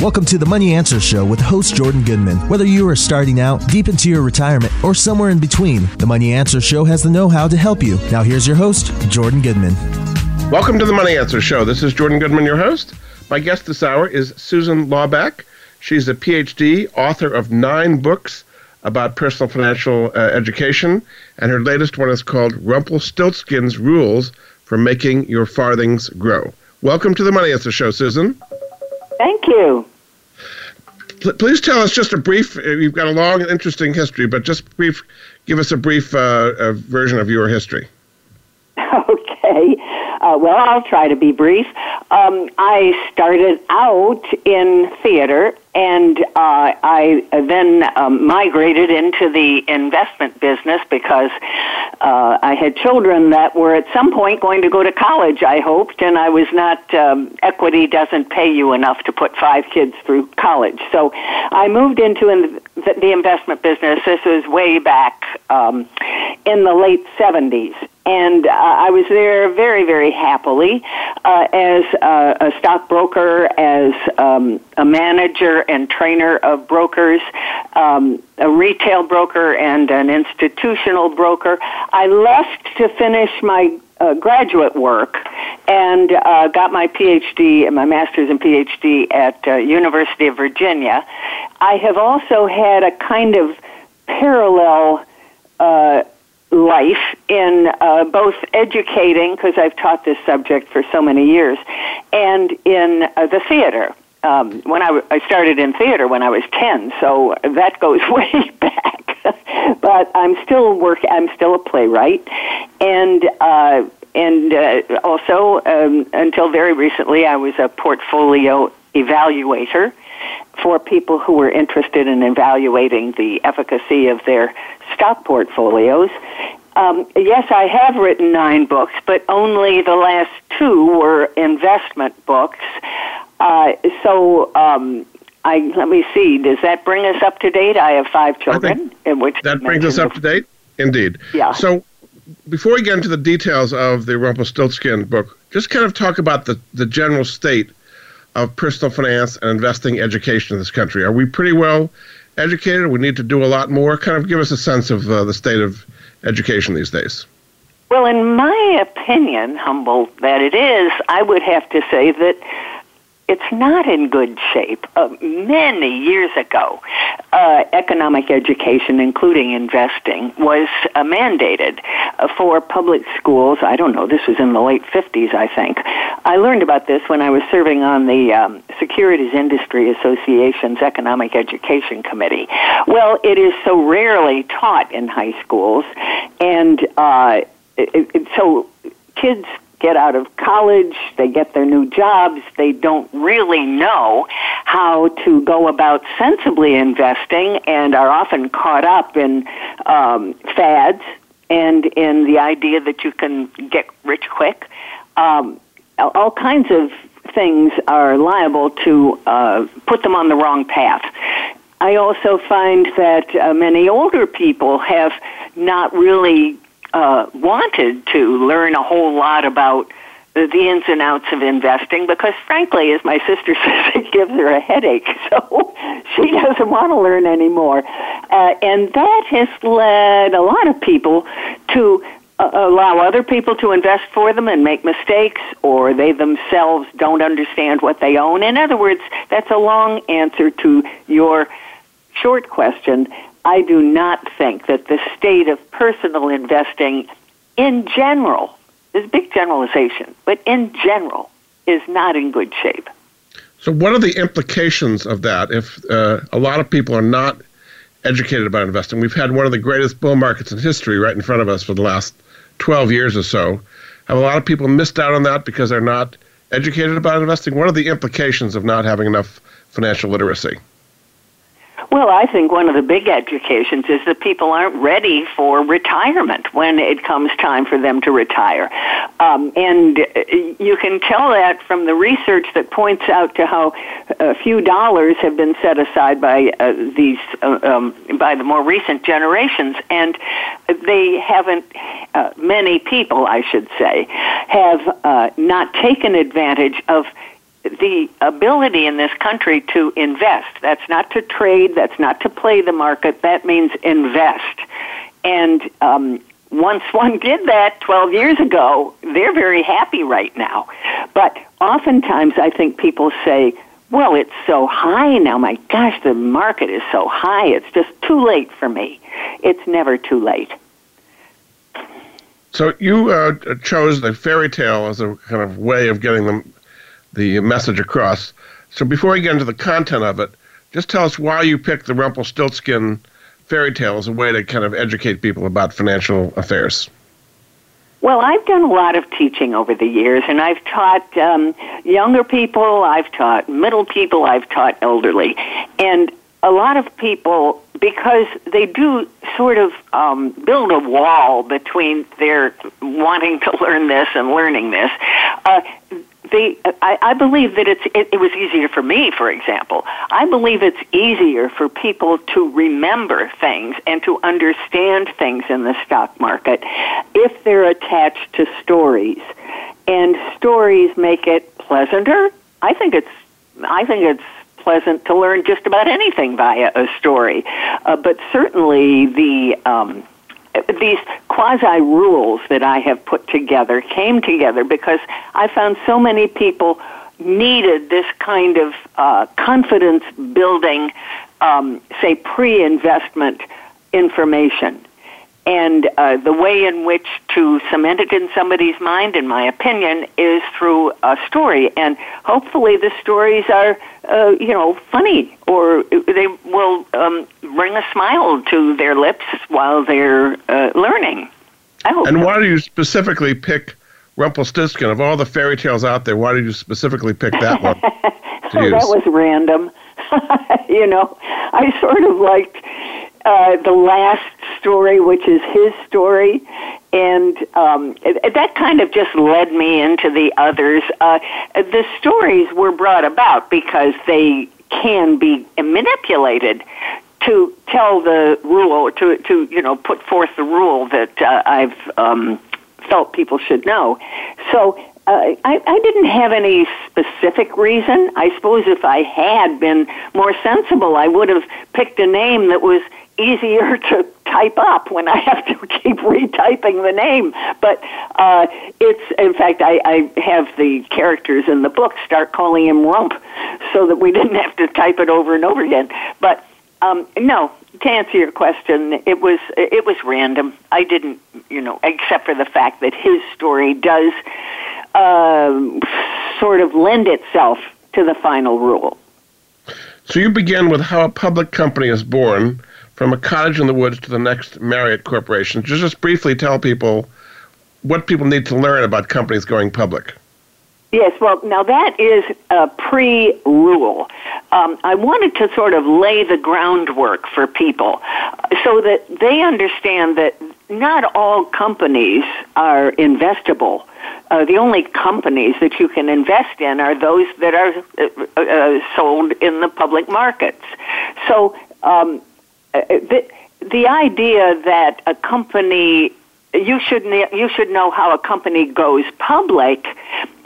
Welcome to the Money Answer Show with host Jordan Goodman. Whether you are starting out, deep into your retirement, or somewhere in between, the Money Answer Show has the know how to help you. Now, here's your host, Jordan Goodman. Welcome to the Money Answer Show. This is Jordan Goodman, your host. My guest this hour is Susan Laubach. She's a PhD, author of nine books about personal financial uh, education, and her latest one is called Rumpelstiltskin's Rules for Making Your Farthings Grow. Welcome to the Money Answer Show, Susan. Thank you. Please tell us just a brief. Uh, you've got a long and interesting history, but just brief. Give us a brief uh, version of your history. Okay. Uh, well, I'll try to be brief. Um, I started out in theater and uh, I then um, migrated into the investment business because uh, I had children that were at some point going to go to college, I hoped, and I was not, um, equity doesn't pay you enough to put five kids through college. So I moved into in the, investment business. This was way back um, in the late 70s and uh, I was there very, very happily uh, as a, a stockbroker, as um, a manager and trainer of brokers, um, a retail broker, and an institutional broker. I left to finish my uh, graduate work and uh, got my PhD, and my master's and PhD at uh, University of Virginia. I have also had a kind of parallel uh, life in uh, both educating, because I've taught this subject for so many years, and in uh, the theater. Um, when I, w- I started in theater when I was 10, so that goes way back. but I'm still work. I'm still a playwright, and uh, and uh, also um, until very recently, I was a portfolio evaluator for people who were interested in evaluating the efficacy of their stock portfolios. Um, yes, I have written nine books, but only the last two were investment books. Uh, so um, I let me see. Does that bring us up to date? I have five children. In which that brings us up to date. Indeed. Yeah. So before we get into the details of the Rumpelstiltskin book, just kind of talk about the, the general state of personal finance and investing education in this country. Are we pretty well educated? We need to do a lot more. Kind of give us a sense of uh, the state of education these days. Well, in my opinion, humble that it is, I would have to say that it's not in good shape. Uh, many years ago, uh, economic education, including investing, was uh, mandated uh, for public schools. I don't know, this was in the late 50s, I think. I learned about this when I was serving on the um, Securities Industry Association's Economic Education Committee. Well, it is so rarely taught in high schools, and uh, it, it, so kids get out of college, they get their new jobs, they don't really know how to go about sensibly investing and are often caught up in um, fads and in the idea that you can get rich quick. Um, all kinds of things are liable to uh, put them on the wrong path. I also find that uh, many older people have not really uh, wanted to learn a whole lot about the, ins and outs of investing because, frankly, as my sister says, it gives her a headache. So she doesn't want to learn anymore. Uh, and that has led a lot of people to uh, allow other people to invest for them and make mistakes, or they themselves don't understand what they own. In other words, that's a long answer to your short question. I do not think that the state of personal investing in general, is a big generalization, but in general, is not in good shape. So, what are the implications of that if uh, a lot of people are not educated about investing? We've had one of the greatest bull markets in history right in front of us for the last 12 years or so. Have a lot of people missed out on that because they're not educated about investing? What are the implications of not having enough financial literacy? Well, I think one of the big educations is that people aren't ready for retirement when it comes time for them to retire. Um, and uh, you can tell that from the research that points out to how a few dollars have been set aside by uh, these, uh, um, by the more recent generations. And they haven't, uh, many people, I should say, have uh, not taken advantage of the ability in this country to invest. That's not to trade. That's not to play the market. That means invest. And um, once one did that 12 years ago, they're very happy right now. But oftentimes I think people say, well, it's so high now. My gosh, the market is so high. It's just too late for me. It's never too late. So you uh, chose the fairy tale as a kind of way of getting them the message across. So before we get into the content of it, just tell us why you picked the Rumpelstiltskin fairy tale as a way to kind of educate people about financial affairs. Well, I've done a lot of teaching over the years, and I've taught um, younger people, I've taught middle people, I've taught elderly. And a lot of people, because they do sort of um, build a wall between their wanting to learn this and learning this, uh, they, I, I believe that it's, it, it was easier for me, for example. I believe it's easier for people to remember things and to understand things in the stock market if they're attached to stories. And stories make it pleasanter. I think it's, I think it's pleasant to learn just about anything via a story. Uh, but certainly the, um, these quasi rules that I have put together came together because I found so many people needed this kind of uh, confidence building, um, say, pre investment information. And uh, the way in which to cement it in somebody's mind, in my opinion, is through a story. And hopefully, the stories are, uh, you know, funny or they will um, bring a smile to their lips while they're uh, learning. I hope. And so. why do you specifically pick Rumpelstiltskin? Of all the fairy tales out there, why did you specifically pick that one? oh, that was random. you know, I sort of liked uh, the last story, which is his story, and um, that kind of just led me into the others. Uh, the stories were brought about because they can be manipulated to tell the rule, to to you know put forth the rule that uh, I've um, felt people should know. So uh, I, I didn't have any specific reason. I suppose if I had been more sensible, I would have picked a name that was easier to type up when I have to keep retyping the name. But uh, it's, in fact, I, I have the characters in the book start calling him Rump so that we didn't have to type it over and over again. But um, no, to answer your question, it was it was random. I didn't, you know, except for the fact that his story does uh, sort of lend itself to the final rule. So you begin with how a public company is born from a cottage in the woods to the next Marriott Corporation. Just, just briefly tell people what people need to learn about companies going public. Yes, well, now that is a pre rule. Um, I wanted to sort of lay the groundwork for people so that they understand that not all companies are investable. Uh, the only companies that you can invest in are those that are uh, uh, sold in the public markets. So um, the, the idea that a company you should you should know how a company goes public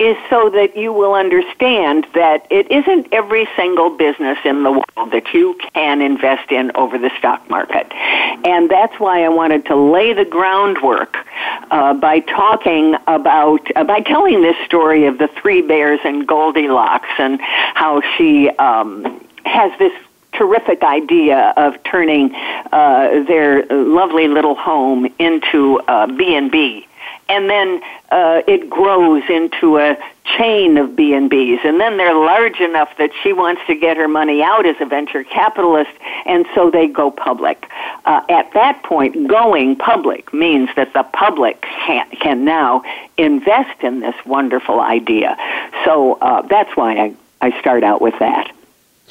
is so that you will understand that it isn't every single business in the world that you can invest in over the stock market, and that's why I wanted to lay the groundwork uh, by talking about uh, by telling this story of the three bears and Goldilocks and how she um, has this terrific idea of turning uh, their lovely little home into a B&B. And then uh, it grows into a chain of B&Bs. And then they're large enough that she wants to get her money out as a venture capitalist, and so they go public. Uh, at that point, going public means that the public can, can now invest in this wonderful idea. So uh, that's why I, I start out with that.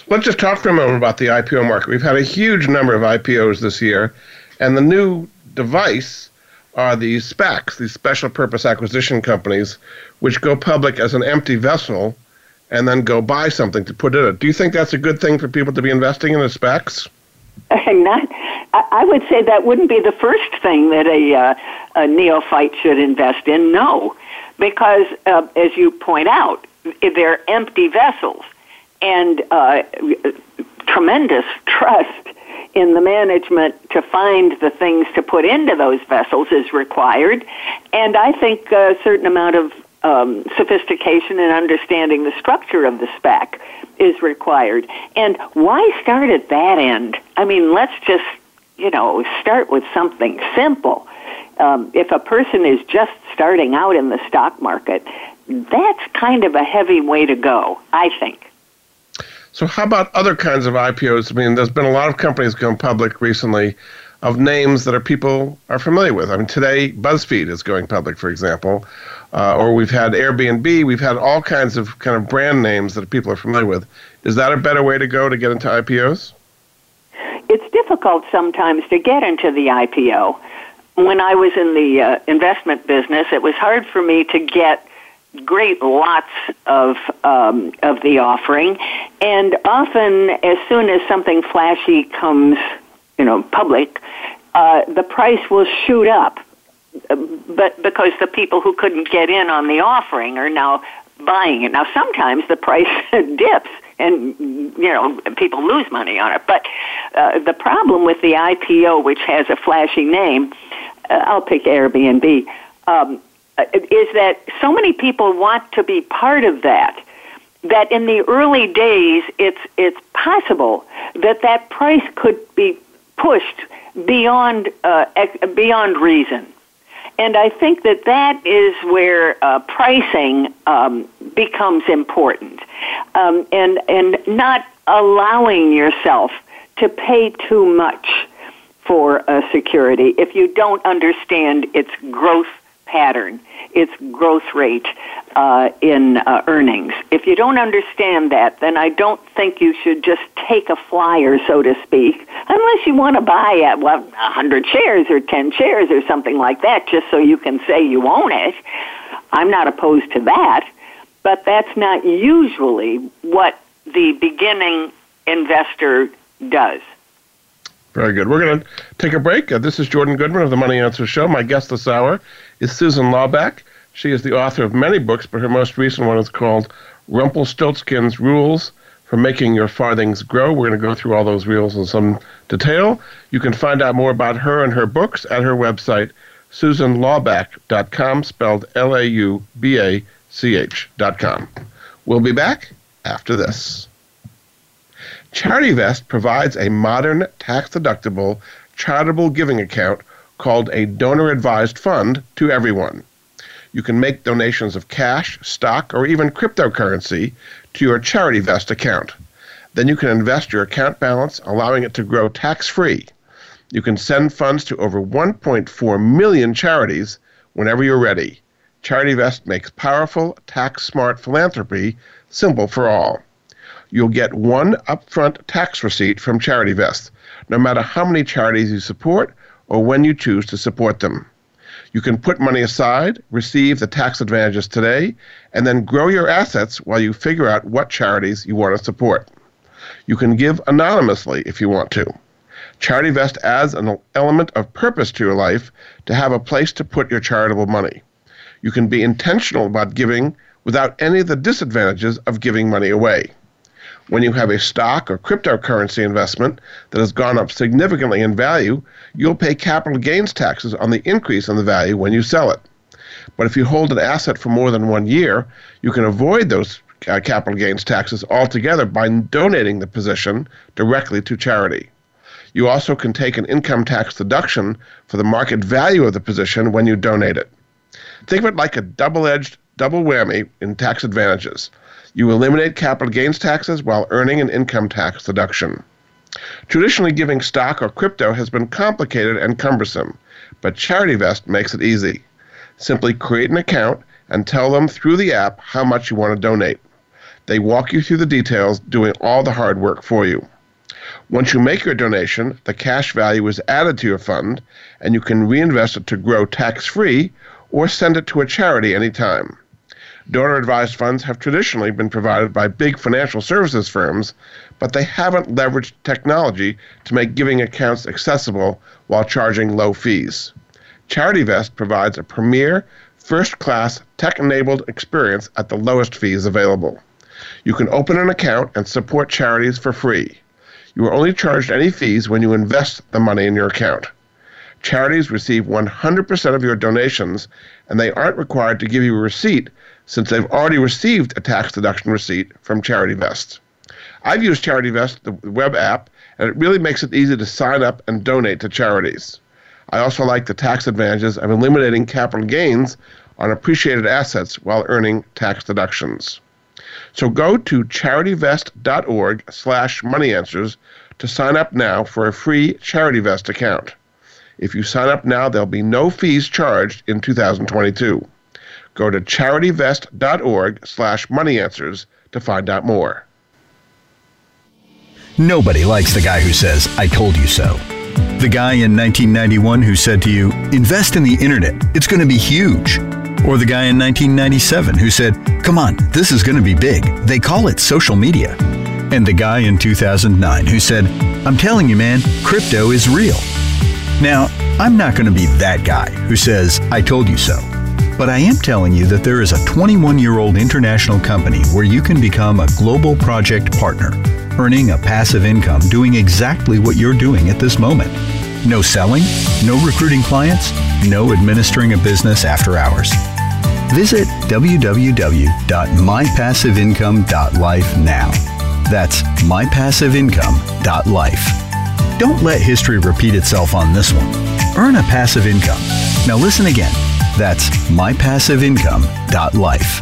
Let's just talk for a moment about the IPO market. We've had a huge number of IPOs this year, and the new device are these SPACs, these special purpose acquisition companies, which go public as an empty vessel and then go buy something to put in it. Do you think that's a good thing for people to be investing in the SPACs? Not, I would say that wouldn't be the first thing that a, uh, a neophyte should invest in. No, because uh, as you point out, they're empty vessels, and uh, tremendous trust in the management to find the things to put into those vessels is required, and I think a certain amount of um, sophistication and understanding the structure of the SPAC is required. And why start at that end? I mean, let's just you know start with something simple. Um, if a person is just starting out in the stock market, that's kind of a heavy way to go, I think. So, how about other kinds of IPOs? I mean, there's been a lot of companies going public recently of names that are people are familiar with. I mean, today BuzzFeed is going public, for example, uh, or we've had Airbnb. We've had all kinds of kind of brand names that people are familiar with. Is that a better way to go to get into IPOs? It's difficult sometimes to get into the IPO. When I was in the uh, investment business, it was hard for me to get great lots of um, of the offering, and often as soon as something flashy comes, you know, public, uh, the price will shoot up. But because the people who couldn't get in on the offering are now buying it. Now sometimes the price dips and you know people lose money on it. But uh, the problem with the IPO, which has a flashy name, uh, I'll pick Airbnb. Um, uh, is that so many people want to be part of that that in the early days it's it's possible that that price could be pushed beyond uh, beyond reason. And I think that that is where uh, pricing um, becomes important, um, and and not allowing yourself to pay too much for a security if you don't understand its growth pattern, its growth rate uh, in uh, earnings. If you don't understand that, then I don't think you should just take a flyer, so to speak, unless you want to buy at well, 100 shares or 10 shares or something like that, just so you can say you own it. I'm not opposed to that, but that's not usually what the beginning investor does. Very good. We're going to take a break. Uh, this is Jordan Goodman of the Money Answer Show. My guest this hour is Susan Laubach. She is the author of many books, but her most recent one is called Rumpelstiltskin's Rules for Making Your Farthings Grow. We're going to go through all those rules in some detail. You can find out more about her and her books at her website, susanlaubach.com, spelled L A U B A C H.com. We'll be back after this. CharityVest provides a modern, tax deductible, charitable giving account called a donor advised fund to everyone. You can make donations of cash, stock, or even cryptocurrency to your CharityVest account. Then you can invest your account balance, allowing it to grow tax free. You can send funds to over 1.4 million charities whenever you're ready. CharityVest makes powerful, tax smart philanthropy simple for all you'll get one upfront tax receipt from CharityVest, no matter how many charities you support or when you choose to support them. You can put money aside, receive the tax advantages today, and then grow your assets while you figure out what charities you want to support. You can give anonymously if you want to. CharityVest adds an element of purpose to your life to have a place to put your charitable money. You can be intentional about giving without any of the disadvantages of giving money away when you have a stock or cryptocurrency investment that has gone up significantly in value, you'll pay capital gains taxes on the increase in the value when you sell it. But if you hold an asset for more than one year, you can avoid those uh, capital gains taxes altogether by donating the position directly to charity. You also can take an income tax deduction for the market value of the position when you donate it. Think of it like a double edged double whammy in tax advantages. You eliminate capital gains taxes while earning an income tax deduction. Traditionally, giving stock or crypto has been complicated and cumbersome, but CharityVest makes it easy. Simply create an account and tell them through the app how much you want to donate. They walk you through the details, doing all the hard work for you. Once you make your donation, the cash value is added to your fund, and you can reinvest it to grow tax free or send it to a charity anytime. Donor advised funds have traditionally been provided by big financial services firms, but they haven't leveraged technology to make giving accounts accessible while charging low fees. CharityVest provides a premier, first class, tech enabled experience at the lowest fees available. You can open an account and support charities for free. You are only charged any fees when you invest the money in your account. Charities receive 100% of your donations, and they aren't required to give you a receipt since they've already received a tax deduction receipt from CharityVest. I've used CharityVest, the web app, and it really makes it easy to sign up and donate to charities. I also like the tax advantages of eliminating capital gains on appreciated assets while earning tax deductions. So go to charityvest.org slash moneyanswers to sign up now for a free CharityVest account. If you sign up now, there'll be no fees charged in 2022. Go to charityvest.org slash moneyanswers to find out more. Nobody likes the guy who says, I told you so. The guy in 1991 who said to you, invest in the internet, it's going to be huge. Or the guy in 1997 who said, come on, this is going to be big. They call it social media. And the guy in 2009 who said, I'm telling you, man, crypto is real. Now, I'm not going to be that guy who says, I told you so. But I am telling you that there is a 21 year old international company where you can become a global project partner, earning a passive income doing exactly what you're doing at this moment. No selling, no recruiting clients, no administering a business after hours. Visit www.mypassiveincome.life now. That's mypassiveincome.life. Don't let history repeat itself on this one. Earn a passive income. Now listen again. That's mypassiveincome.life.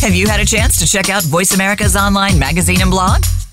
Have you had a chance to check out Voice America's online magazine and blog?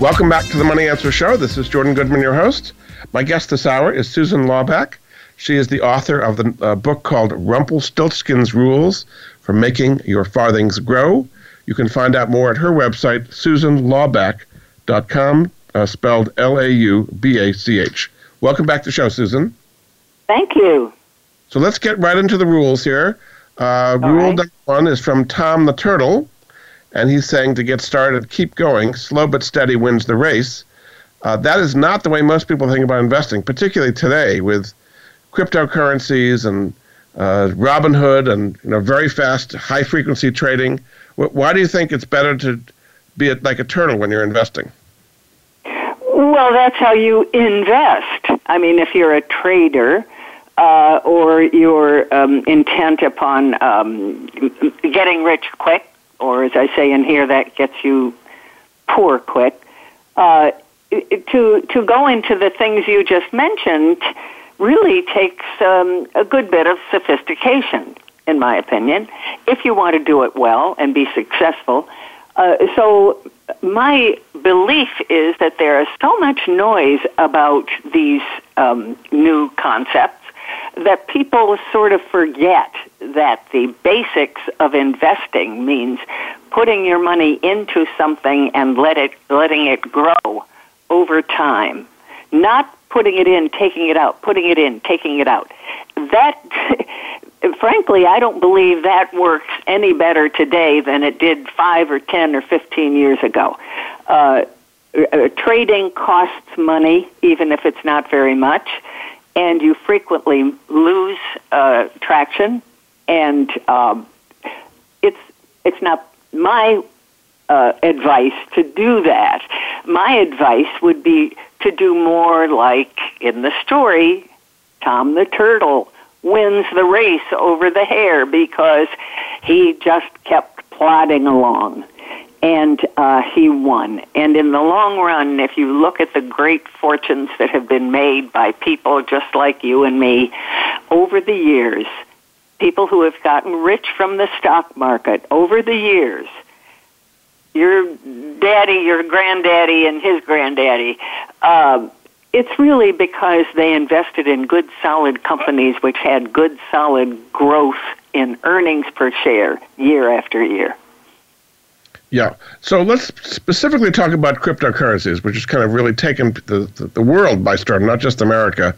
Welcome back to the Money Answer Show. This is Jordan Goodman, your host. My guest this hour is Susan Laubach. She is the author of the uh, book called Rumpelstiltskin's Rules for Making Your Farthings Grow. You can find out more at her website, susanlaubach.com, uh, spelled L A U B A C H. Welcome back to the show, Susan. Thank you. So let's get right into the rules here. Uh, rule right. number one is from Tom the Turtle, and he's saying to get started, keep going. Slow but steady wins the race. Uh, that is not the way most people think about investing, particularly today with cryptocurrencies and uh, Robinhood and you know very fast, high frequency trading. Why do you think it's better to be like a turtle when you're investing? Well, that's how you invest. I mean, if you're a trader uh, or you're um, intent upon um, getting rich quick, or as I say in here, that gets you poor quick, uh, to to go into the things you just mentioned really takes um, a good bit of sophistication, in my opinion, if you want to do it well and be successful. Uh, so my belief is that there is so much noise about these um, new concepts that people sort of forget that the basics of investing means putting your money into something and let it letting it grow over time, not putting it in, taking it out, putting it in, taking it out. That frankly, I don't believe that works any better today than it did five or ten or fifteen years ago. Uh, uh, trading costs money, even if it's not very much, and you frequently lose uh, traction. And um, it's it's not my uh, advice to do that. My advice would be to do more like in the story, Tom the Turtle wins the race over the hare because he just kept plodding along and uh, he won. And in the long run, if you look at the great fortunes that have been made by people just like you and me over the years, people who have gotten rich from the stock market over the years, your daddy, your granddaddy, and his granddaddy, uh, it's really because they invested in good, solid companies which had good, solid growth in earnings per share year after year. Yeah. So let's specifically talk about cryptocurrencies, which has kind of really taken the, the, the, world by storm, not just America.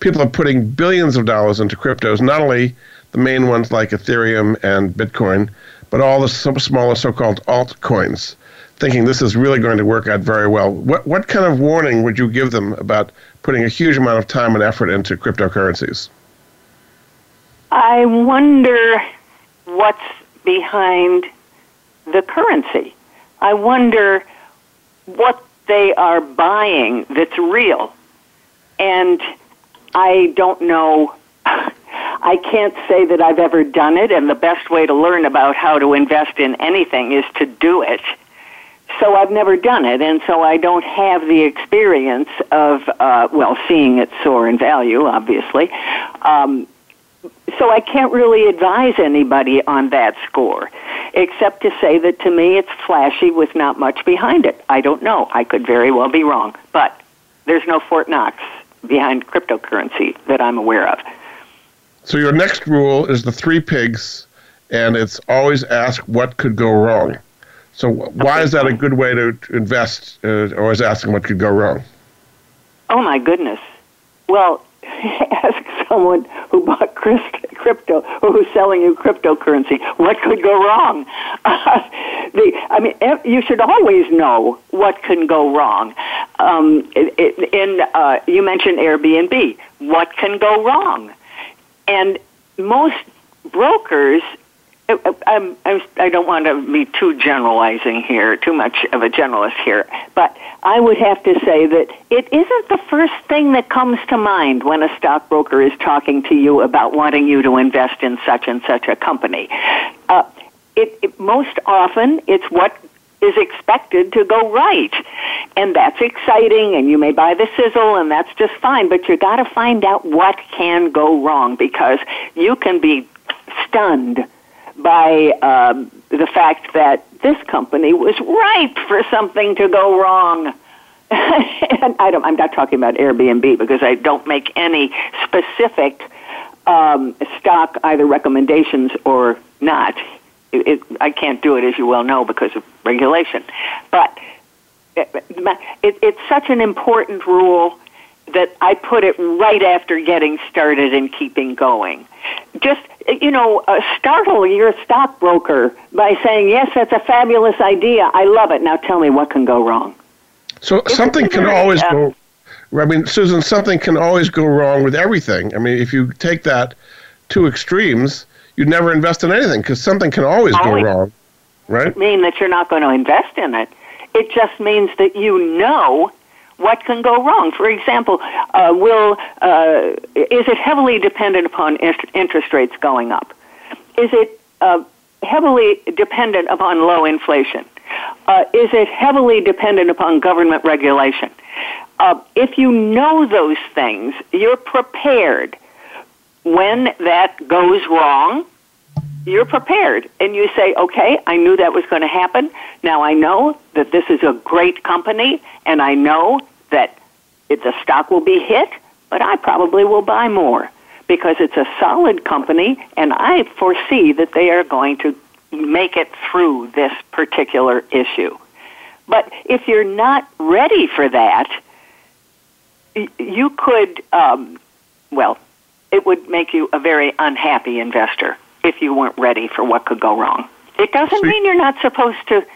People are putting billions of dollars into cryptos, not only the main ones like Ethereum and Bitcoin, but all the smaller so called altcoins, thinking this is really going to work out very well. What, what kind of warning would you give them about putting a huge amount of time and effort into cryptocurrencies? I wonder what's behind the currency. I wonder what they are buying that's real. And I don't know. I can't say that I've ever done it, and the best way to learn about how to invest in anything is to do it. So I've never done it, and so I don't have the experience of, uh, well, seeing it soar in value, obviously. Um, so I can't really advise anybody on that score, except to say that to me it's flashy with not much behind it. I don't know. I could very well be wrong, but there's no Fort Knox behind cryptocurrency that I'm aware of. So your next rule is the three pigs, and it's always ask what could go wrong. So why okay. is that a good way to invest? Uh, always asking what could go wrong. Oh my goodness. Well, ask someone who bought crypto or who's selling you cryptocurrency. What could go wrong? The, I mean, you should always know what can go wrong. Um, in uh, you mentioned Airbnb. What can go wrong? And most brokers Uh, uh, um, I'm, I'm, I don't want to be too generalizing here, too much of a generalist here, but I would have to say that it isn't the first thing that comes to mind when a stockbroker is talking to you about wanting you to invest in such and such a company. Uh, it, it, most often, it's what is expected to go right. And that's exciting, and you may buy the sizzle, and that's just fine, but you got to find out what can go wrong because you can be stunned by um, the fact that this company was ripe for something to go wrong. and I don't, I'm not talking about Airbnb because I don't make any specific um, stock either recommendations or not. It, it, I can't do it, as you well know, because of regulation. But it, it, it's such an important rule that I put it right after getting started and keeping going. Just, you know, uh, startle your stockbroker by saying, yes, that's a fabulous idea. I love it. Now tell me what can go wrong. So something can always uh, go. I mean, Susan, something can always go wrong with everything. I mean, if you take that to extremes, you'd never invest in anything because something can always go wrong, right? Mean that you're not going to invest in it. It just means that you know what can go wrong? For example, uh, will uh, is it heavily dependent upon interest rates going up? Is it uh, heavily dependent upon low inflation? Uh, is it heavily dependent upon government regulation? Uh, if you know those things, you're prepared. When that goes wrong, you're prepared and you say, okay, I knew that was going to happen. Now I know that this is a great company and I know that it, the stock will be hit, but I probably will buy more because it's a solid company and I foresee that they are going to make it through this particular issue. But if you're not ready for that, you could, um, well, it would make you a very unhappy investor if you weren't ready for what could go wrong. It doesn't mean you're not supposed to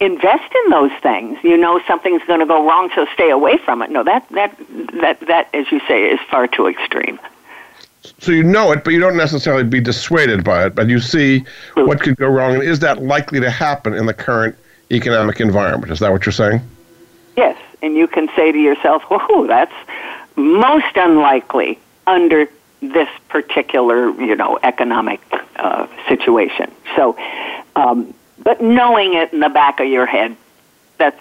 invest in those things. You know something's going to go wrong, so stay away from it. No, that that that that, as you say, is far too extreme. So you know it, but you don't necessarily be dissuaded by it. But you see what could go wrong, and is that likely to happen in the current economic environment? Is that what you're saying? Yes, and you can say to yourself, "Oh, that's most unlikely under this particular, you know, economic uh, situation. So, um, but knowing it in the back of your head, that's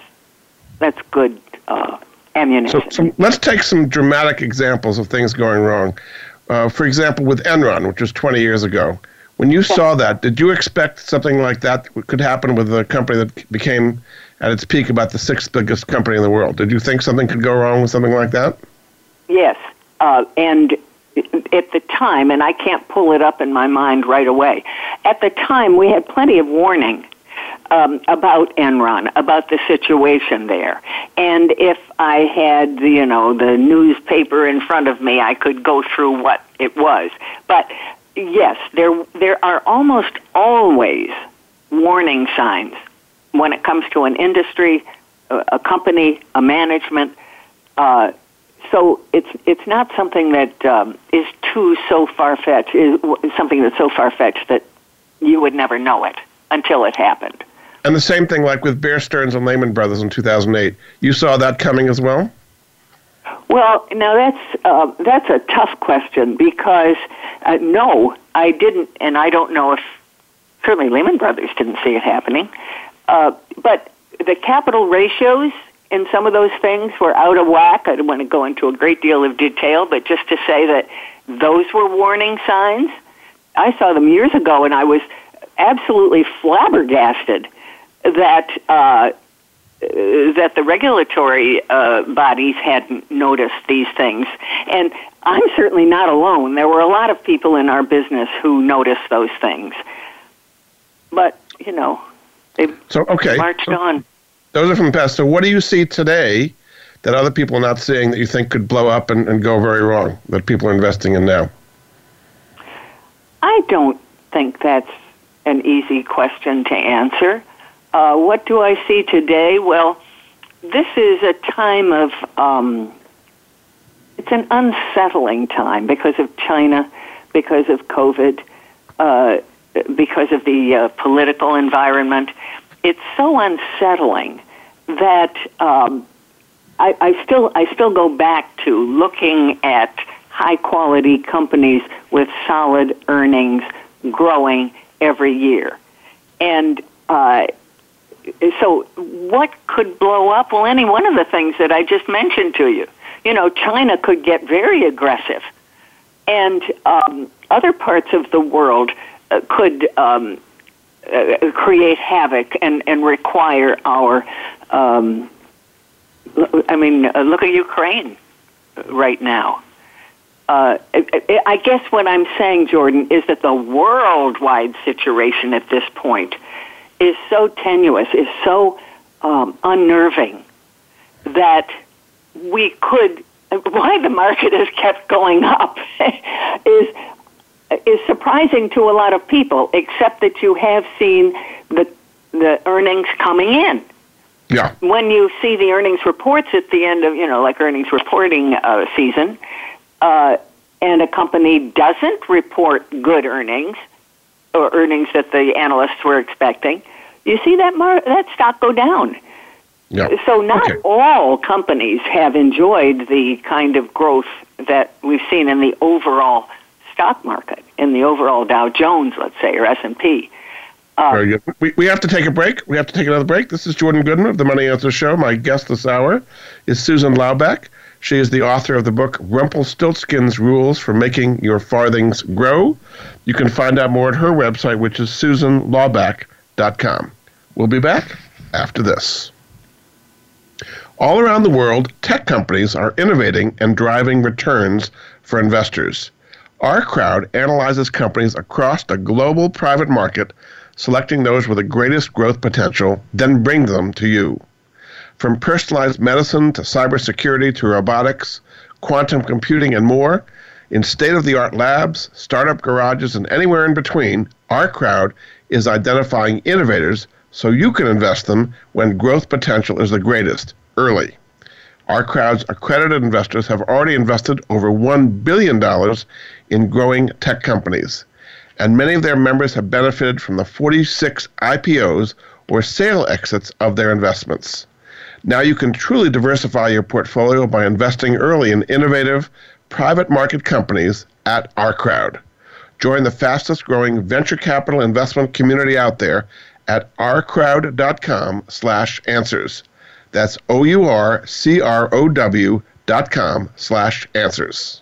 that's good uh, ammunition. So, so, let's take some dramatic examples of things going wrong. Uh, for example, with Enron, which was 20 years ago, when you saw that, did you expect something like that could happen with a company that became at its peak about the sixth biggest company in the world? Did you think something could go wrong with something like that? Yes, uh, and at the time, and I can't pull it up in my mind right away. At the time, we had plenty of warning um, about Enron, about the situation there. And if I had, you know, the newspaper in front of me, I could go through what it was. But yes, there there are almost always warning signs when it comes to an industry, a, a company, a management. Uh, so it's it's not something that um, is too so far fetched. Is something that's so far fetched that you would never know it until it happened. And the same thing, like with Bear Stearns and Lehman Brothers in 2008, you saw that coming as well. Well, now that's uh, that's a tough question because uh, no, I didn't, and I don't know if certainly Lehman Brothers didn't see it happening. Uh, but the capital ratios in some of those things were out of whack. I don't want to go into a great deal of detail, but just to say that those were warning signs. I saw them years ago, and I was absolutely flabbergasted that uh, that the regulatory uh, bodies hadn't noticed these things. And I'm certainly not alone. There were a lot of people in our business who noticed those things. But you know, they so okay marched so, on. Those are from the past. So what do you see today that other people are not seeing that you think could blow up and, and go very wrong that people are investing in now? I don't think that's an easy question to answer. Uh, what do I see today? Well, this is a time of, um, it's an unsettling time because of China, because of COVID, uh, because of the uh, political environment it's so unsettling that um, I, I still I still go back to looking at high quality companies with solid earnings growing every year, and uh, so what could blow up? Well, any one of the things that I just mentioned to you. You know, China could get very aggressive, and um, other parts of the world uh, could um, uh, create havoc and, and require our. Um, I mean, uh, look at Ukraine right now. Uh, I guess what I'm saying, Jordan, is that the worldwide situation at this point is so tenuous, is so um, unnerving that we could. Why the market has kept going up is is surprising to a lot of people, except that you have seen the the earnings coming in. Yeah. When you see the earnings reports at the end of you know like earnings reporting uh, season, uh, and a company doesn't report good earnings or earnings that the analysts were expecting, you see that mar- that stock go down. Yeah. So not okay. all companies have enjoyed the kind of growth that we've seen in the overall stock market in the overall Dow Jones, let's say, or S and P. Uh, Very good. We, we have to take a break. We have to take another break. This is Jordan Goodman of the Money Answer Show. My guest this hour is Susan Laubach. She is the author of the book Rumpelstiltskin's Rules for Making Your Farthings Grow. You can find out more at her website, which is susanlaubach.com. We'll be back after this. All around the world, tech companies are innovating and driving returns for investors. OurCrowd analyzes companies across the global private market, selecting those with the greatest growth potential, then bring them to you. From personalized medicine to cybersecurity to robotics, quantum computing, and more, in state of the art labs, startup garages, and anywhere in between, OurCrowd is identifying innovators so you can invest them when growth potential is the greatest early. OurCrowd's accredited investors have already invested over $1 billion in growing tech companies, and many of their members have benefited from the 46 IPOs or sale exits of their investments. Now you can truly diversify your portfolio by investing early in innovative private market companies at OurCrowd. Join the fastest growing venture capital investment community out there at ourcrowd.com slash answers. That's O-U-R-C-R-O-W dot com slash answers.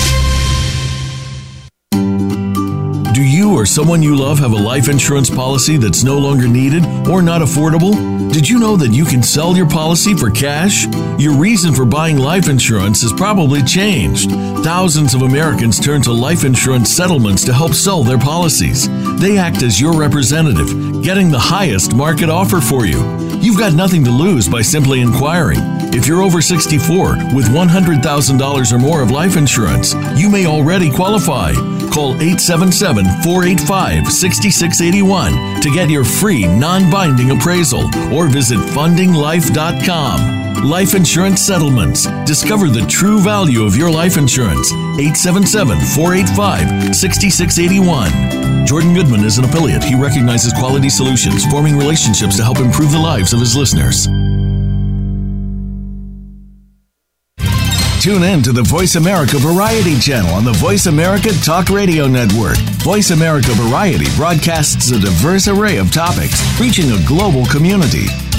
Or someone you love have a life insurance policy that's no longer needed or not affordable? Did you know that you can sell your policy for cash? Your reason for buying life insurance has probably changed. Thousands of Americans turn to life insurance settlements to help sell their policies. They act as your representative, getting the highest market offer for you. You've got nothing to lose by simply inquiring. If you're over 64 with $100,000 or more of life insurance, you may already qualify. Call 877 485 6681 to get your free non binding appraisal or visit fundinglife.com. Life Insurance Settlements. Discover the true value of your life insurance. 877 485 6681. Jordan Goodman is an affiliate. He recognizes quality solutions, forming relationships to help improve the lives of his listeners. Tune in to the Voice America Variety channel on the Voice America Talk Radio Network. Voice America Variety broadcasts a diverse array of topics, reaching a global community.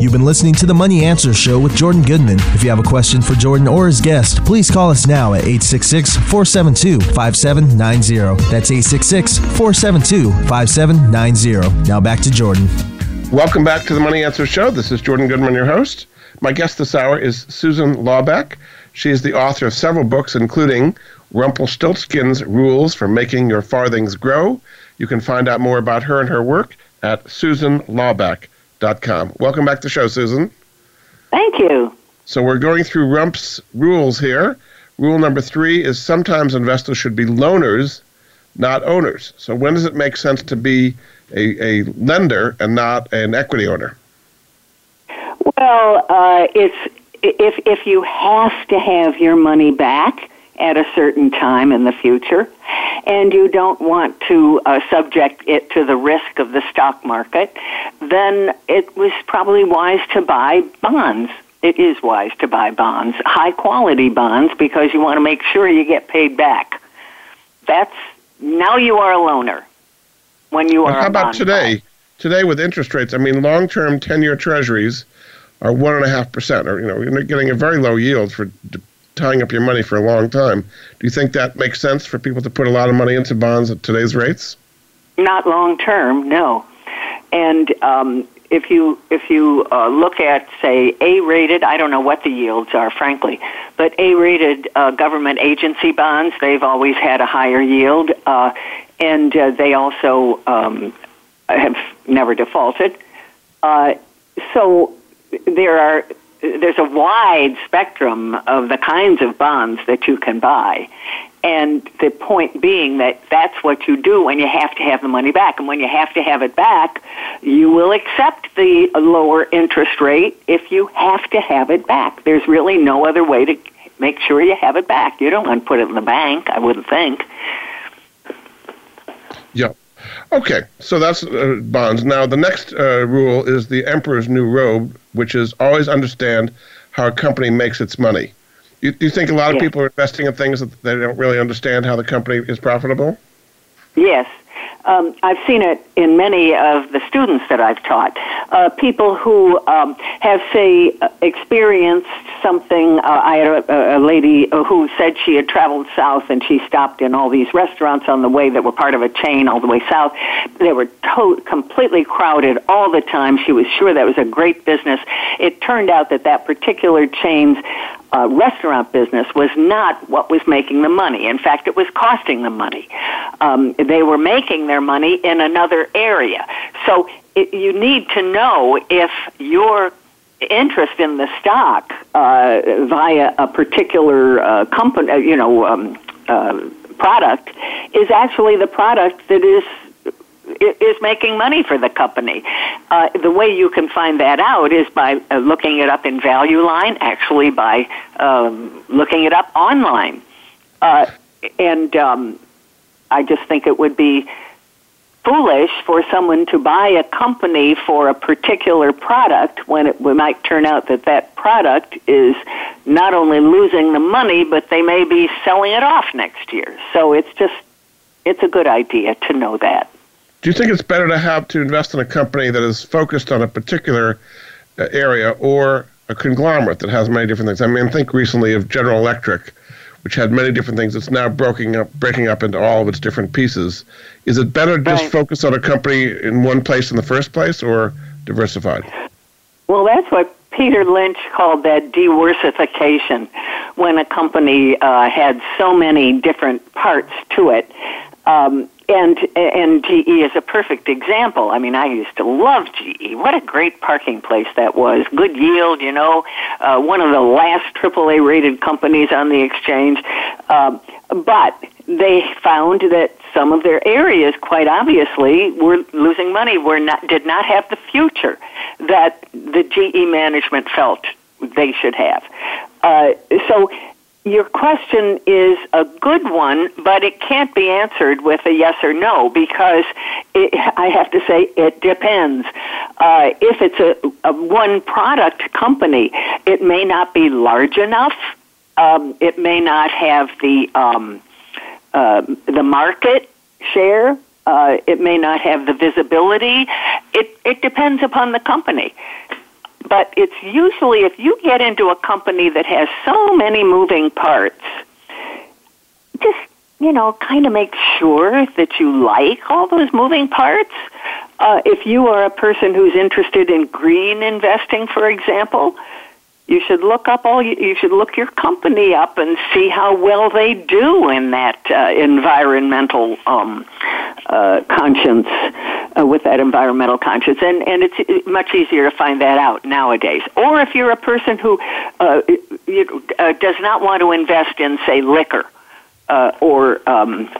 You've been listening to the Money Answer Show with Jordan Goodman. If you have a question for Jordan or his guest, please call us now at 866 472 5790. That's 866 472 5790. Now back to Jordan. Welcome back to the Money Answer Show. This is Jordan Goodman, your host. My guest this hour is Susan Laubach. She is the author of several books, including Rumpelstiltskin's Rules for Making Your Farthings Grow. You can find out more about her and her work at susanlaubach.com. Welcome back to the show, Susan. Thank you. So we're going through Rump's rules here. Rule number three is sometimes investors should be loaners, not owners. So when does it make sense to be a, a lender and not an equity owner? Well, uh, it's if if you have to have your money back at a certain time in the future, and you don't want to uh, subject it to the risk of the stock market, then it was probably wise to buy bonds. It is wise to buy bonds, high quality bonds, because you want to make sure you get paid back. That's now you are a loaner when you Well, are. how about today? buyer. Today with interest rates, I mean, long-term ten-year Treasuries are one and a half percent, or you know, you're getting a very low yield for tying up your money for a long time. Do you think that makes sense for people to put a lot of money into bonds at today's rates? Not long term, no. And um, if you if you uh, look at say A-rated, I don't know what the yields are, frankly, but A-rated uh, government agency bonds, they've always had a higher yield, uh, and uh, they also um, have never defaulted. Uh, so there are there's a wide spectrum of the kinds of bonds that you can buy. And the point being that that's what you do when you have to have the money back. And when you have to have it back, you will accept the lower interest rate if you have to have it back. There's really no other way to make sure you have it back. You don't want to put it in the bank, I wouldn't think. Yeah. Okay, so that's uh, bonds. Now, the next uh, rule is the emperor's new robe, which is always understand how a company makes its money. You, do you think a lot of Yeah. people are investing in things that they don't really understand how the company is profitable? Yes. Um, I've seen it in many of the students that I've taught. Uh, people who um, have, say, experienced something. Uh, I had a, a lady who said she had traveled south and she stopped in all these restaurants on the way that were part of a chain all the way south. They were to- completely crowded all the time. She was sure that was a great business. It turned out that that particular chain's uh, restaurant business was not what was making the money. In fact, it was costing them money. Um, they were making their money in another area. So it, you need to know if your interest in the stock uh, via a particular uh, company, you know, um, uh, product is actually the product that is is making money for the company. Uh, the way you can find that out is by uh, looking it up in Value Line, actually by um, looking it up online. Uh, and um, I just think it would be foolish for someone to buy a company for a particular product when it might turn out that that product is not only losing the money, but they may be selling it off next year. So it's just, it's a good idea to know that. Do you think it's better to have to invest in a company that is focused on a particular uh, area or a conglomerate that has many different things? I mean, think recently of General Electric, which had many different things. It's now breaking up, breaking up into all of its different pieces. Is it better to just right. focus on a company in one place in the first place, or diversified? Well, that's what Peter Lynch called that diworsification when a company uh, had so many different parts to it. Um, and and GE is a perfect example. I mean, I used to love GE. What a great parking place that was. Good yield, you know, uh, one of the last AAA rated companies on the exchange. Um, but they found that some of their areas, quite obviously, were losing money. Were not did not have the future that the GE management felt they should have. Uh, so your question is a good one, but it can't be answered with a yes or no because it, I have to say it depends. Uh, if it's a, a one product company, it may not be large enough. Um, it may not have the um, uh, the market share. Uh, it may not have the visibility. It it depends upon the company. But it's usually if you get into a company that has so many moving parts, just, you know, kind of make sure that you like all those moving parts. Uh, if you are a person who's interested in green investing, for example, you should look up all you should look your company up and see how well they do in that uh, environmental um, uh, conscience uh, with that environmental conscience and and it's much easier to find that out nowadays or if you're a person who uh, you, uh, does not want to invest in say liquor uh, or um,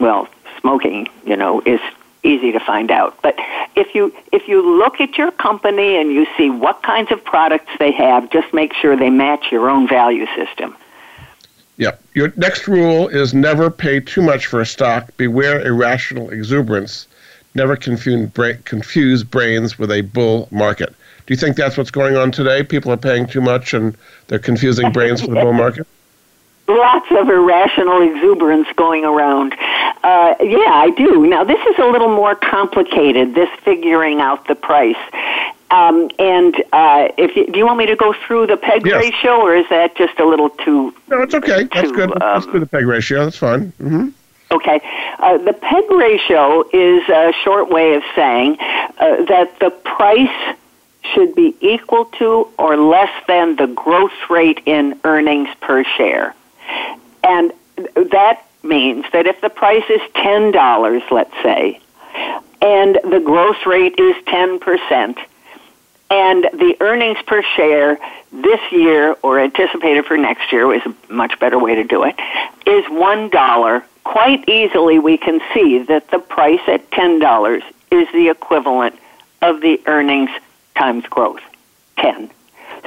well smoking you know is easy to find out. But if you if you look at your company and you see what kinds of products they have, just make sure they match your own value system. Yeah. Your next rule is never pay too much for a stock. Beware irrational exuberance. Never confuse, bra- confuse brains with a bull market. Do you think that's what's going on today? People are paying too much and they're confusing brains for the bull market? Lots of irrational exuberance going around. Uh, yeah, I do. Now, this is a little more complicated, this figuring out the price. Um, and uh, if you, do you want me to go through the peg yes. ratio, or is that just a little too? No, it's okay. That's too, good. Um, Let's do the peg ratio. That's fine. Mm-hmm. Okay. Uh, the peg ratio is a short way of saying uh, that the price should be equal to or less than the growth rate in earnings per share. And that means that if the price is $10, let's say, and the growth rate is 10%, and the earnings per share this year, or anticipated for next year, is a much better way to do it, is $1. Quite easily, we can see that the price at $10 is the equivalent of the earnings times growth, 10.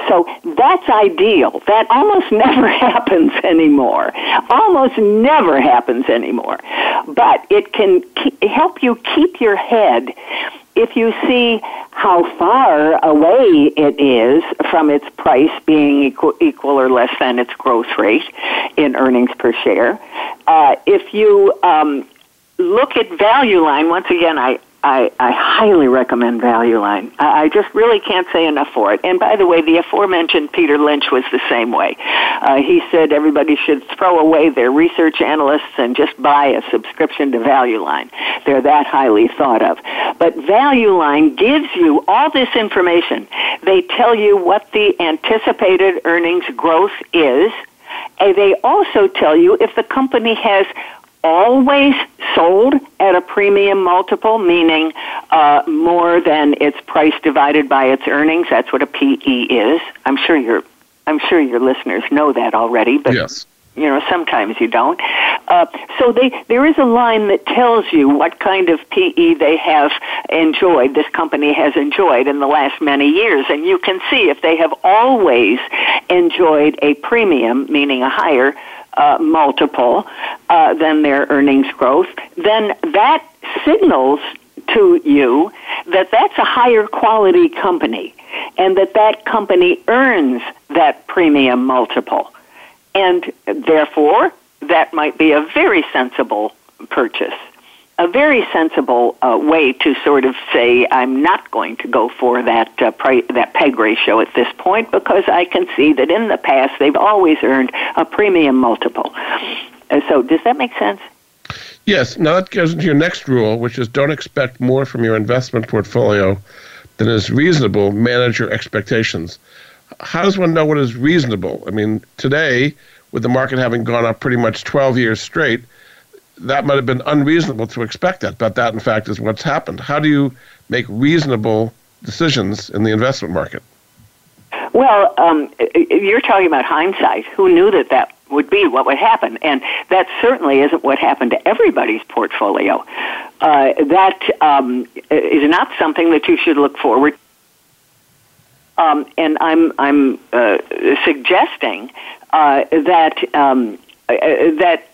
So that's ideal. That almost never happens anymore. Almost never happens anymore. But it can help you keep your head if you see how far away it is from its price being equal, equal or less than its growth rate in earnings per share, uh, if you um, look at Value Line. Once again, I, I, I highly recommend Value Line. I, I just really can't say enough for it. And by the way, the aforementioned Peter Lynch was the same way. Uh, he said everybody should throw away their research analysts and just buy a subscription to Value Line. They're that highly thought of. But Value Line gives you all this information. They tell you what the anticipated earnings growth is. And they also tell you if the company has always sold at a premium multiple, meaning uh, more than its price divided by its earnings. That's what a PE is. I'm sure your I'm sure your listeners know that already, but yes. you know sometimes you don't. Uh, so they there is a line that tells you what kind of PE they have enjoyed. This company has enjoyed in the last many years, and you can see if they have always enjoyed a premium, meaning a higher uh, multiple uh, than their earnings growth, then that signals to you that that's a higher quality company and that that company earns that premium multiple. And therefore, that might be a very sensible purchase a very sensible uh, way to sort of say I'm not going to go for that uh, pri- that peg ratio at this point because I can see that in the past they've always earned a premium multiple. Uh, so does that make sense? Yes. Now that goes into your next rule, which is don't expect more from your investment portfolio than is reasonable. Manage your expectations. How does one know what is reasonable? I mean, today with the market having gone up pretty much 12 years straight that might have been unreasonable to expect that, but that in fact is what's happened. How do you make reasonable decisions in the investment market? Well, um, you're talking about hindsight. Who knew that that would be what would happen? And that certainly isn't what happened to everybody's portfolio. Uh, that um, is not something that you should look forward. Um, and I'm I'm uh, suggesting uh, that um, uh, that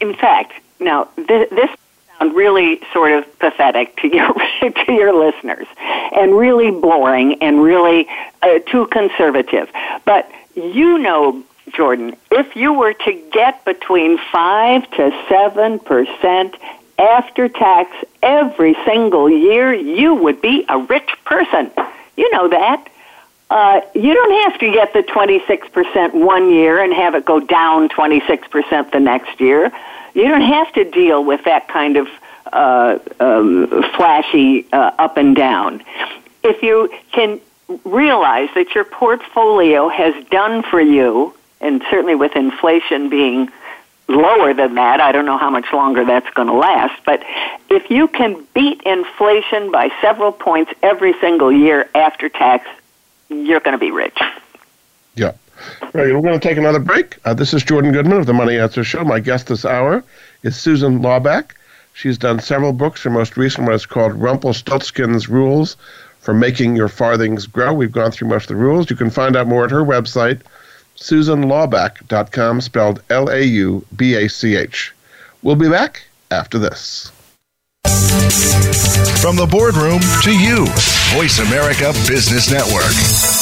in fact now, this, this sound really sort of pathetic to your to your listeners, and really boring, and really uh, too conservative. But you know, Jordan, if you were to get between five to seven percent after tax every single year, you would be a rich person. You know that. Uh, you don't have to get the 26% one year and have it go down 26% the next year. You don't have to deal with that kind of uh, um, flashy uh, up and down. If you can realize that your portfolio has done for you, and certainly with inflation being lower than that, I don't know how much longer that's going to last, but if you can beat inflation by several points every single year after tax, you're going to be rich. Yeah. Right, we're going to take another break. Uh, this is Jordan Goodman of the Money Answer Show. My guest this hour is Susan Laubach. She's done several books. Her most recent one is called Rumpelstiltskin's Rules for Making Your Farthings Grow. We've gone through most of the rules. You can find out more at her website, susanlaubach.com, spelled L A U B A C H. We'll be back after this. From the boardroom to you, Voice America Business Network.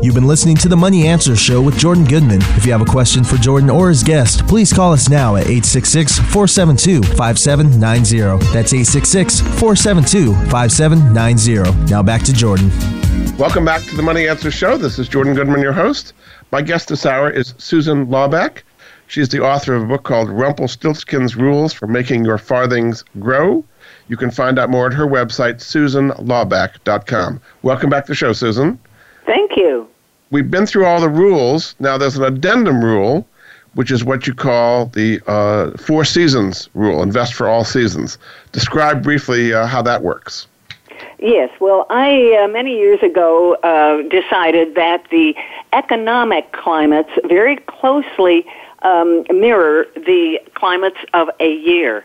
You've been listening to the Money Answer Show with Jordan Goodman. If you have a question for Jordan or his guest, please call us now at 866 472 5790. That's 866 472 5790. Now back to Jordan. Welcome back to the Money Answer Show. This is Jordan Goodman, your host. My guest this hour is Susan Laubach. She's the author of a book called Rumpelstiltskin's Rules for Making Your Farthings Grow. You can find out more at her website, susanlaubach.com. Welcome back to the show, Susan. Thank you. We've been through all the rules. Now there's an addendum rule, which is what you call the uh, four seasons rule, invest for all seasons. Describe briefly uh, how that works. Yes, well, I uh, many years ago uh, decided that the economic climates very closely um, mirror the climates of a year.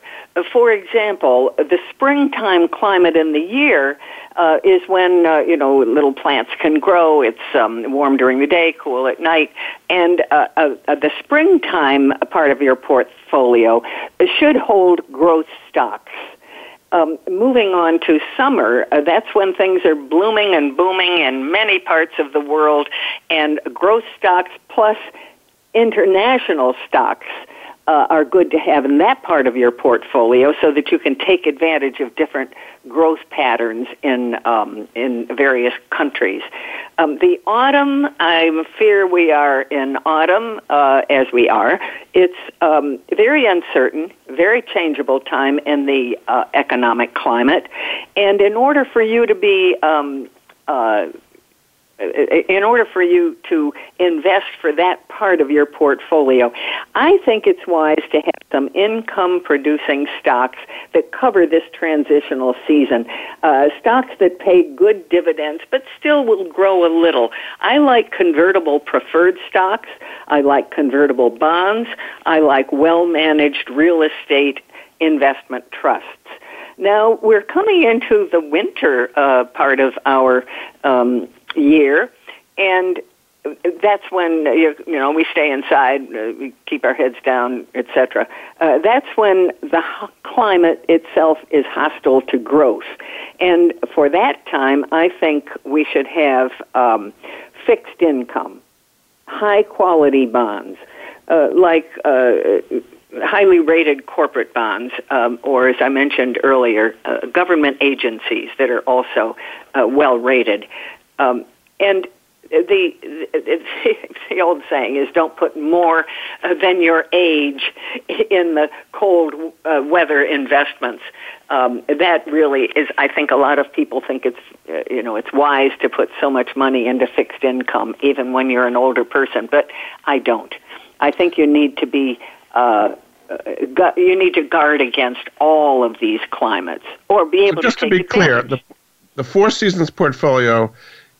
For example, the springtime climate in the year uh, is when uh, you know little plants can grow. It's um, warm during the day, cool at night, and uh, uh, uh, the springtime part of your portfolio should hold growth stocks. Um, moving on to summer, uh, that's when things are blooming and booming in many parts of the world, and growth stocks plus international stocks uh, are good to have in that part of your portfolio so that you can take advantage of different growth patterns in um, in various countries. Um, the autumn, I fear we are in autumn uh, as we are. It's um, very uncertain, very changeable time in the uh, economic climate, and in order for you to be um, uh, in order for you to invest for that part of your portfolio, I think it's wise to have some income producing stocks that cover this transitional season. Uh, stocks that pay good dividends but still will grow a little. I like convertible preferred stocks. I like convertible bonds. I like well managed real estate investment trusts. Now, we're coming into the winter uh, part of our um, year, and that's when you, know we stay inside, uh, we keep our heads down, etc. Uh, that's when the climate itself is hostile to growth, and for that time, I think we should have um, fixed income, high quality bonds, uh, like. Uh, highly rated corporate bonds, um, or as I mentioned earlier, uh, government agencies that are also uh, well rated. Um, and the, the the old saying is don't put more than your age in the cold uh, weather investments. Um, that really is. I think a lot of people think it's uh, you know it's wise to put so much money into fixed income even when you're an older person, but I don't. I think you need to be. Uh, uh you need to guard against all of these climates, or be able so just to, to be clear, the, the Four Seasons portfolio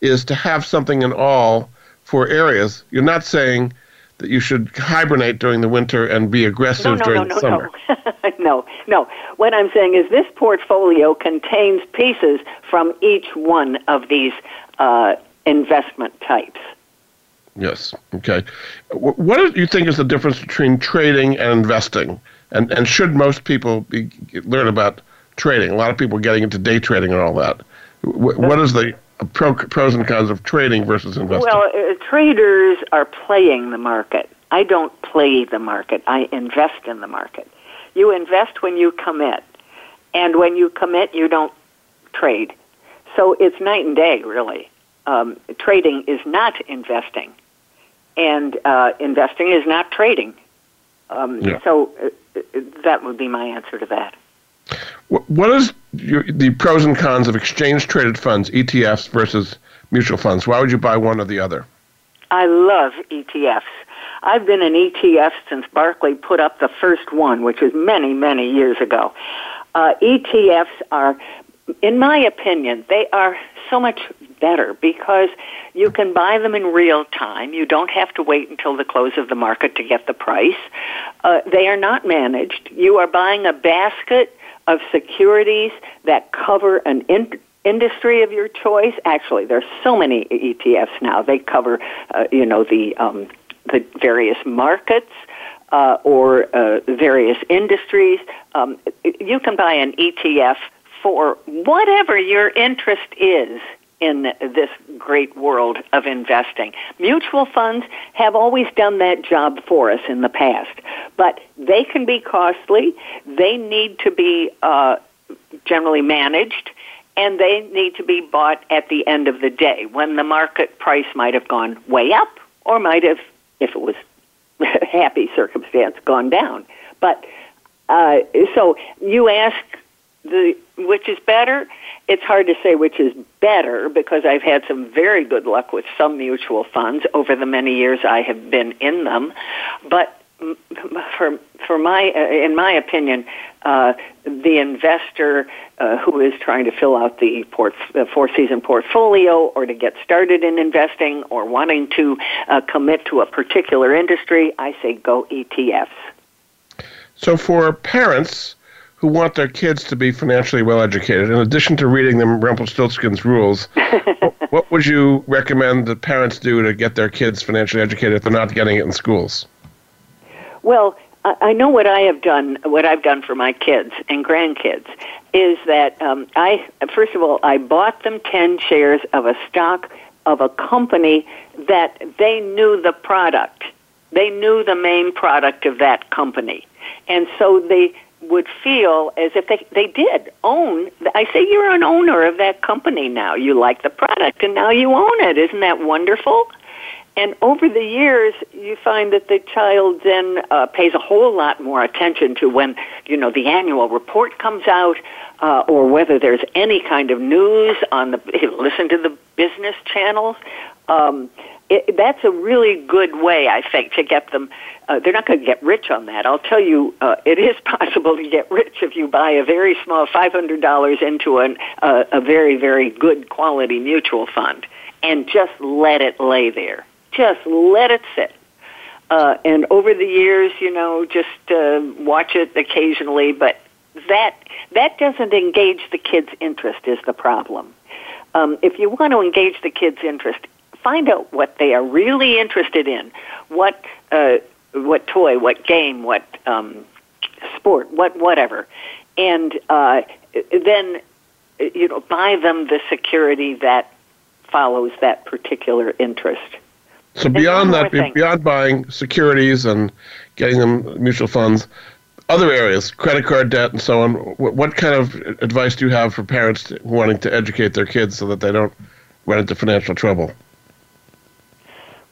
is to have something in all four areas. You're not saying that you should hibernate during the winter and be aggressive no, no, during no, the summer. No. no, no. What I'm saying is this portfolio contains pieces from each one of these uh, investment types. Yes. Okay. What do you think is the difference between trading and investing? And and should most people be learn about trading? A lot of people are getting into day trading and all that. What is the pro, pros and cons of trading versus investing? Well, uh, traders are playing the market. I don't play the market. I invest in the market. You invest when you commit, and when you commit, you don't trade. So it's night and day, really. Um, trading is not investing, and uh, investing is not trading. Um, yeah. So uh, uh that would be my answer to that. What is your, the pros and cons of exchange traded funds, ETFs versus mutual funds? Why would you buy one or the other? I love ETFs. I've been an ETF since Barclay put up the first one, which was many, many years ago. Uh, ETFs are, in my opinion, they are so much better because you can buy them in real time. You don't have to wait until the close of the market to get the price. Uh, they are not managed. You are buying a basket of securities that cover an in- industry of your choice. Actually, there's so many ETFs now. They cover, uh, you know, the um, the various markets. Uh, or uh, various industries. Um, you can buy an ETF for whatever your interest is in this great world of investing. Mutual funds have always done that job for us in the past, but they can be costly. They need to be uh, generally managed, and they need to be bought at the end of the day when the market price might have gone way up or might have, if it was happy circumstance gone down. But uh, so you ask the which is better. It's hard to say which is better because I've had some very good luck with some mutual funds over the many years I have been in them. But for for my uh, in my opinion, uh, the investor uh, who is trying to fill out the port, uh, four season portfolio or to get started in investing or wanting to uh, commit to a particular industry, I say go ETFs. So for parents who want their kids to be financially well educated, in addition to reading them Rumpelstiltskin's rules, what would you recommend that parents do to get their kids financially educated if they're not getting it in schools? Well, I know what I have done. What I've done for my kids and grandkids is that um, I first of all I bought them ten shares of a stock of a company that they knew the product. They knew the main product of that company, and so they would feel as if they they did own. I say you're an owner of that company now. You like the product, and now you own it. Isn't that wonderful? And over the years, you find that the child then uh, pays a whole lot more attention to when, you know, the annual report comes out, uh, or whether there's any kind of news on the, listen to the business channels. Um, it, that's a really good way, I think, to get them. Uh, they're not going to get rich on that. I'll tell you, uh, it is possible to get rich if you buy a very small $500 into an, uh, a very, very good quality mutual fund and just let it lay there just let it sit. Uh, and over the years, you know, just uh, watch it occasionally, but that that doesn't engage the kid's interest is the problem. Um, if you want to engage the kid's interest, find out what they are really interested in, what uh, what toy, what game, what um, sport, what whatever, and uh, then you know buy them the security that follows that particular interest. So beyond that, thing. beyond buying securities and getting them mutual funds, other areas, credit card debt and so on. What, what kind of advice do you have for parents wanting to educate their kids so that they don't run into financial trouble?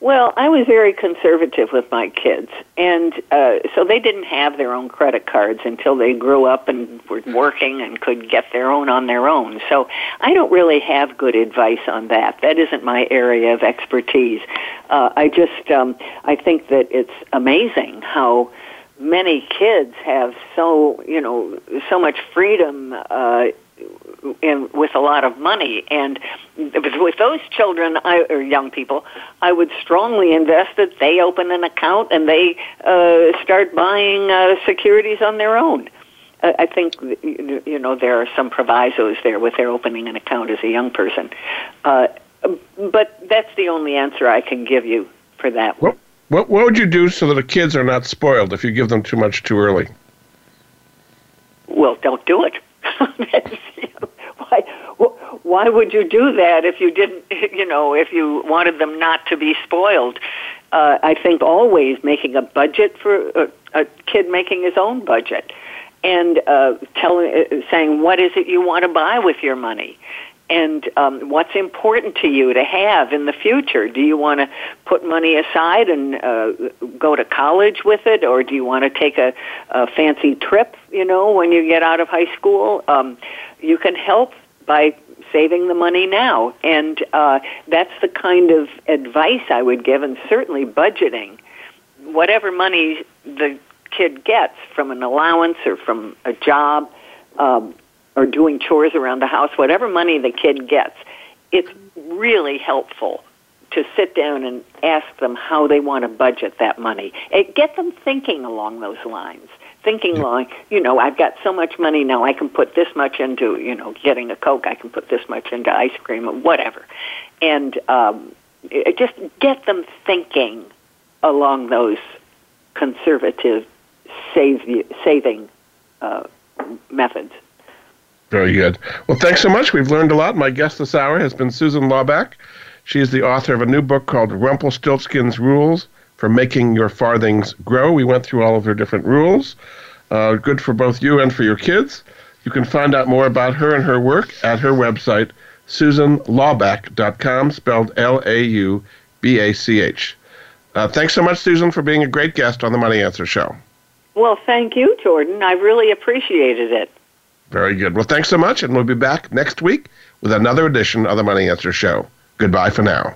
Well, I was very conservative with my kids, and uh, so they didn't have their own credit cards until they grew up and were working and could get their own on their own. So I don't really have good advice on that. That isn't my area of expertise. Uh, I just um, I think that it's amazing how many kids have so you know so much freedom uh, in, with a lot of money. And with those children I, or young people, I would strongly invest that they open an account and they uh, start buying uh, securities on their own. I think you know there are some provisos there with their opening an account as a young person, uh, but that's the only answer I can give you for that. What, what what would you do so that the kids are not spoiled if you give them too much too early? Well, don't do it. why, why would you do that if you didn't, you know, if you wanted them not to be spoiled? Uh, I think always making a budget for a, a kid making his own budget and uh, telling, uh, saying what is it you want to buy with your money and um, what's important to you to have in the future. Do you want to put money aside and uh, go to college with it, or do you want to take a, a fancy trip? You know, when you get out of high school, um, you can help by saving the money now, and uh, that's the kind of advice I would give, and certainly budgeting. Whatever money the kid gets from an allowance or from a job. Um, or doing chores around the house, whatever money the kid gets, it's really helpful to sit down and ask them how they want to budget that money. It, get them thinking along those lines. Thinking like, you know, I've got so much money now, I can put this much into, you know, getting a Coke, I can put this much into ice cream or whatever. And um, it, just get them thinking along those conservative save, saving uh, methods. Very good. Well, thanks so much. We've learned a lot. My guest this hour has been Susan Laubach. She is the author of a new book called Rumpelstiltskin's Rules for Making Your Farthings Grow. We went through all of her different rules. Uh, good for both you and for your kids. You can find out more about her and her work at her website, susanlaubach.com, spelled L A U B A C H. Uh, thanks so much, Susan, for being a great guest on the Money Answer Show. Well, thank you, Jordan. I really appreciated it. Very good. Well, thanks so much, and we'll be back next week with another edition of the Money Answer Show. Goodbye for now.